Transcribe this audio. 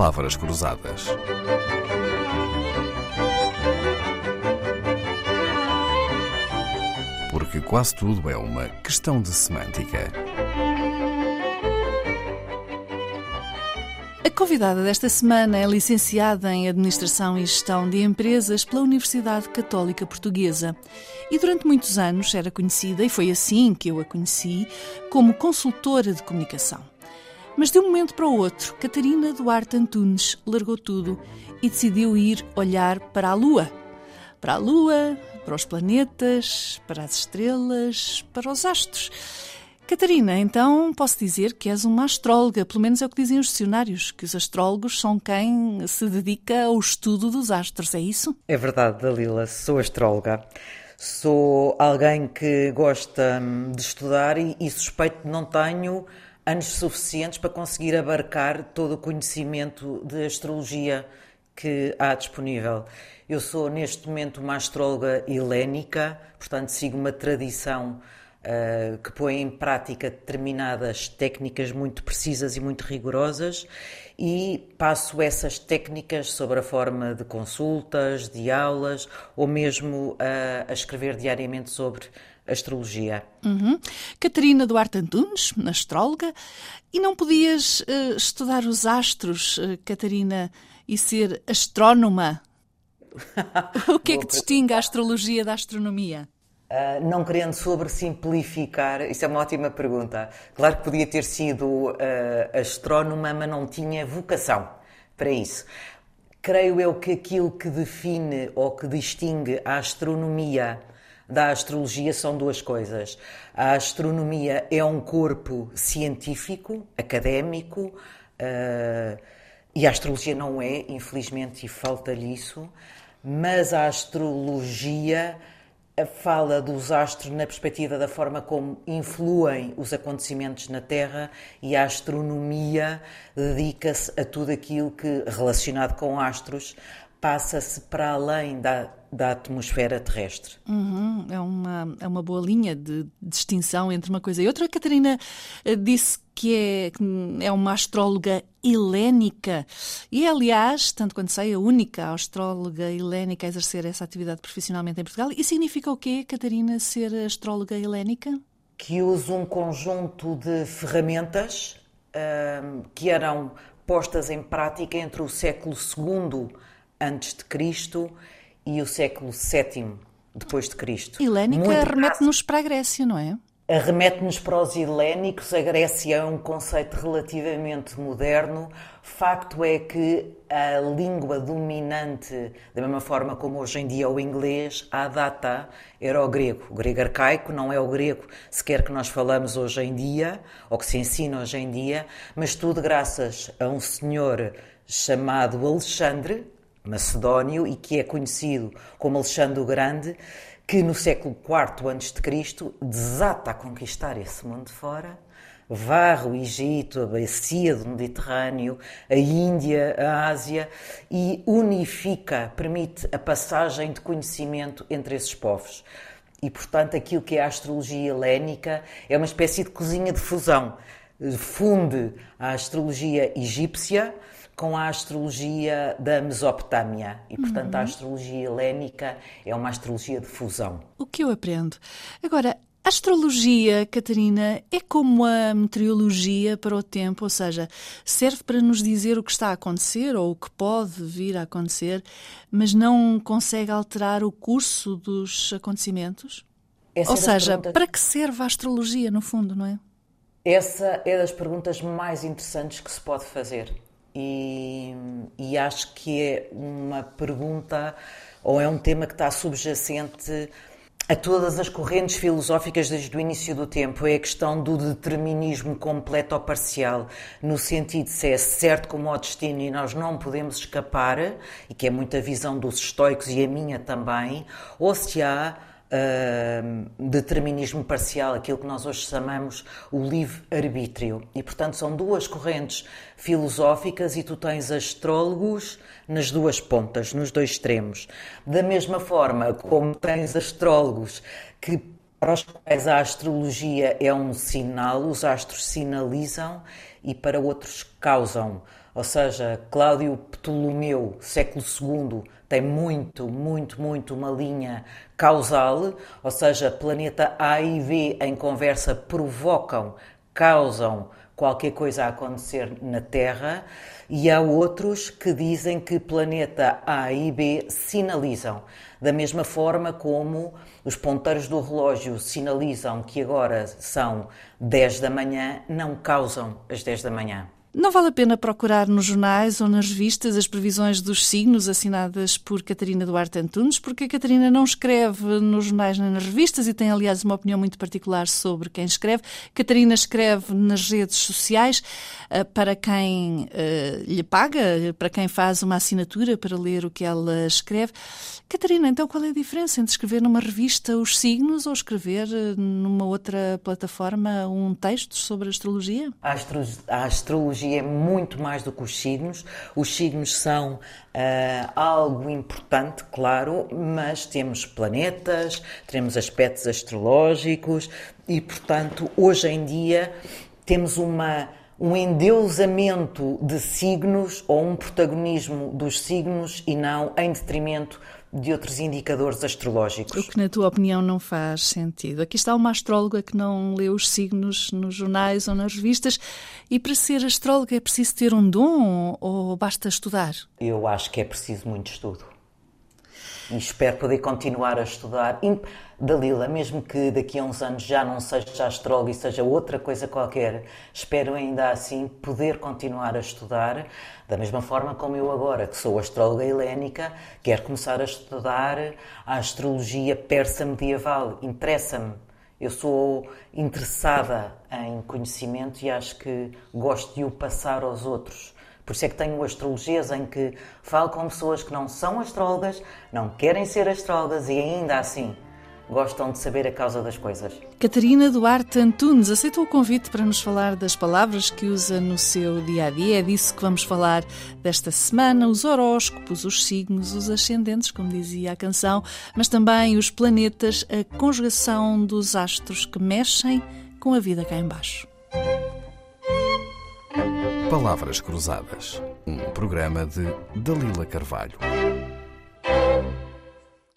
palavras cruzadas. Porque quase tudo é uma questão de semântica. A convidada desta semana é licenciada em Administração e Gestão de Empresas pela Universidade Católica Portuguesa e durante muitos anos era conhecida, e foi assim que eu a conheci, como consultora de comunicação. Mas de um momento para o outro, Catarina Duarte Antunes largou tudo e decidiu ir olhar para a Lua. Para a Lua, para os planetas, para as estrelas, para os astros. Catarina, então posso dizer que és uma astróloga, pelo menos é o que dizem os dicionários, que os astrólogos são quem se dedica ao estudo dos astros, é isso? É verdade, Dalila, sou astróloga. Sou alguém que gosta hum, de estudar e, e suspeito que não tenho anos suficientes para conseguir abarcar todo o conhecimento de astrologia que há disponível. Eu sou neste momento uma astróloga helénica, portanto sigo uma tradição uh, que põe em prática determinadas técnicas muito precisas e muito rigorosas e passo essas técnicas sobre a forma de consultas, de aulas ou mesmo uh, a escrever diariamente sobre astrologia. Uhum. Catarina Duarte Antunes, astróloga, e não podias uh, estudar os astros, uh, Catarina, e ser astrónoma? o que é que distingue a astrologia da astronomia? Uh, não querendo sobressimplificar, isso é uma ótima pergunta. Claro que podia ter sido uh, astrónoma, mas não tinha vocação para isso. Creio eu que aquilo que define ou que distingue a astronomia da astrologia são duas coisas. A astronomia é um corpo científico, académico, uh, e a astrologia não é, infelizmente, e falta-lhe isso, mas a astrologia fala dos astros na perspectiva da forma como influem os acontecimentos na Terra e a astronomia dedica-se a tudo aquilo que, relacionado com astros, passa-se para além da da atmosfera terrestre. Uhum, é, uma, é uma boa linha de distinção entre uma coisa e outra. A Catarina eh, disse que é, é uma astróloga helénica e é, aliás, tanto quanto sei, a única astróloga helénica a exercer essa atividade profissionalmente em Portugal. E significa o quê, Catarina, ser astróloga helénica? Que usa um conjunto de ferramentas uh, que eram postas em prática entre o século II antes de Cristo e o século VII depois de Cristo. Helénica remete-nos para a Grécia, não é? Remete-nos para os helénicos. A Grécia é um conceito relativamente moderno. Facto é que a língua dominante, da mesma forma como hoje em dia o inglês, à data era o grego. O grego arcaico não é o grego sequer que nós falamos hoje em dia, ou que se ensina hoje em dia, mas tudo graças a um senhor chamado Alexandre, macedónio e que é conhecido como Alexandre o Grande, que no século IV a.C. desata a conquistar esse mundo fora, varre o Egito, a bacia do Mediterrâneo, a Índia, a Ásia e unifica, permite a passagem de conhecimento entre esses povos. E, portanto, aquilo que é a astrologia helénica é uma espécie de cozinha de fusão. Funde a astrologia egípcia, com a astrologia da Mesopotâmia e, portanto, uhum. a astrologia helénica é uma astrologia de fusão. O que eu aprendo? Agora, a astrologia, Catarina, é como a meteorologia para o tempo, ou seja, serve para nos dizer o que está a acontecer ou o que pode vir a acontecer, mas não consegue alterar o curso dos acontecimentos? Essa ou seja, perguntas... para que serve a astrologia, no fundo, não é? Essa é das perguntas mais interessantes que se pode fazer e, e acho que é uma pergunta ou é um tema que está subjacente a todas as correntes filosóficas desde o início do tempo. É a questão do determinismo completo ou parcial, no sentido de se é certo como o destino e nós não podemos escapar, e que é muita visão dos estoicos e a minha também, ou se há determinismo parcial, aquilo que nós hoje chamamos o livre-arbítrio. E, portanto, são duas correntes filosóficas e tu tens astrólogos nas duas pontas, nos dois extremos. Da mesma forma como tens astrólogos que para os quais a astrologia é um sinal, os astros sinalizam e para outros causam. Ou seja, Cláudio Ptolomeu, século II, tem muito, muito, muito uma linha causal, ou seja, planeta A e B em conversa provocam, causam qualquer coisa a acontecer na Terra, e há outros que dizem que planeta A e B sinalizam. Da mesma forma como os ponteiros do relógio sinalizam que agora são 10 da manhã, não causam as 10 da manhã. Não vale a pena procurar nos jornais ou nas revistas as previsões dos signos assinadas por Catarina Duarte Antunes, porque a Catarina não escreve nos jornais nem nas revistas e tem, aliás, uma opinião muito particular sobre quem escreve. Catarina escreve nas redes sociais uh, para quem uh, lhe paga, para quem faz uma assinatura para ler o que ela escreve. Catarina, então qual é a diferença entre escrever numa revista os signos ou escrever eh, numa outra plataforma um texto sobre astrologia? A, astro a astrologia é muito mais do que os signos. Os signos são uh, algo importante, claro, mas temos planetas, temos aspectos astrológicos e, portanto, hoje em dia temos uma um endeusamento de signos ou um protagonismo dos signos e não em detrimento de outros indicadores astrológicos. O que, na tua opinião, não faz sentido. Aqui está uma astróloga que não lê os signos nos jornais ou nas revistas e para ser astróloga é preciso ter um dom ou basta estudar? Eu acho que é preciso muito estudo e espero poder continuar a estudar. Dalila, mesmo que daqui a uns anos já não seja astróloga e seja outra coisa qualquer, espero ainda assim poder continuar a estudar, da mesma forma como eu agora, que sou astróloga helénica, quero começar a estudar a astrologia persa medieval. Interessa-me. Eu sou interessada em conhecimento e acho que gosto de o passar aos outros. Por isso é que tenho astrologias em que falo com pessoas que não são astrólogas, não querem ser astrólogas e ainda assim gostam de saber a causa das coisas. Catarina Duarte Antunes aceitou o convite para nos falar das palavras que usa no seu dia a dia. É disso que vamos falar desta semana: os horóscopos, os signos, os ascendentes, como dizia a canção, mas também os planetas, a conjugação dos astros que mexem com a vida cá embaixo. Palavras Cruzadas, um programa de Dalila Carvalho.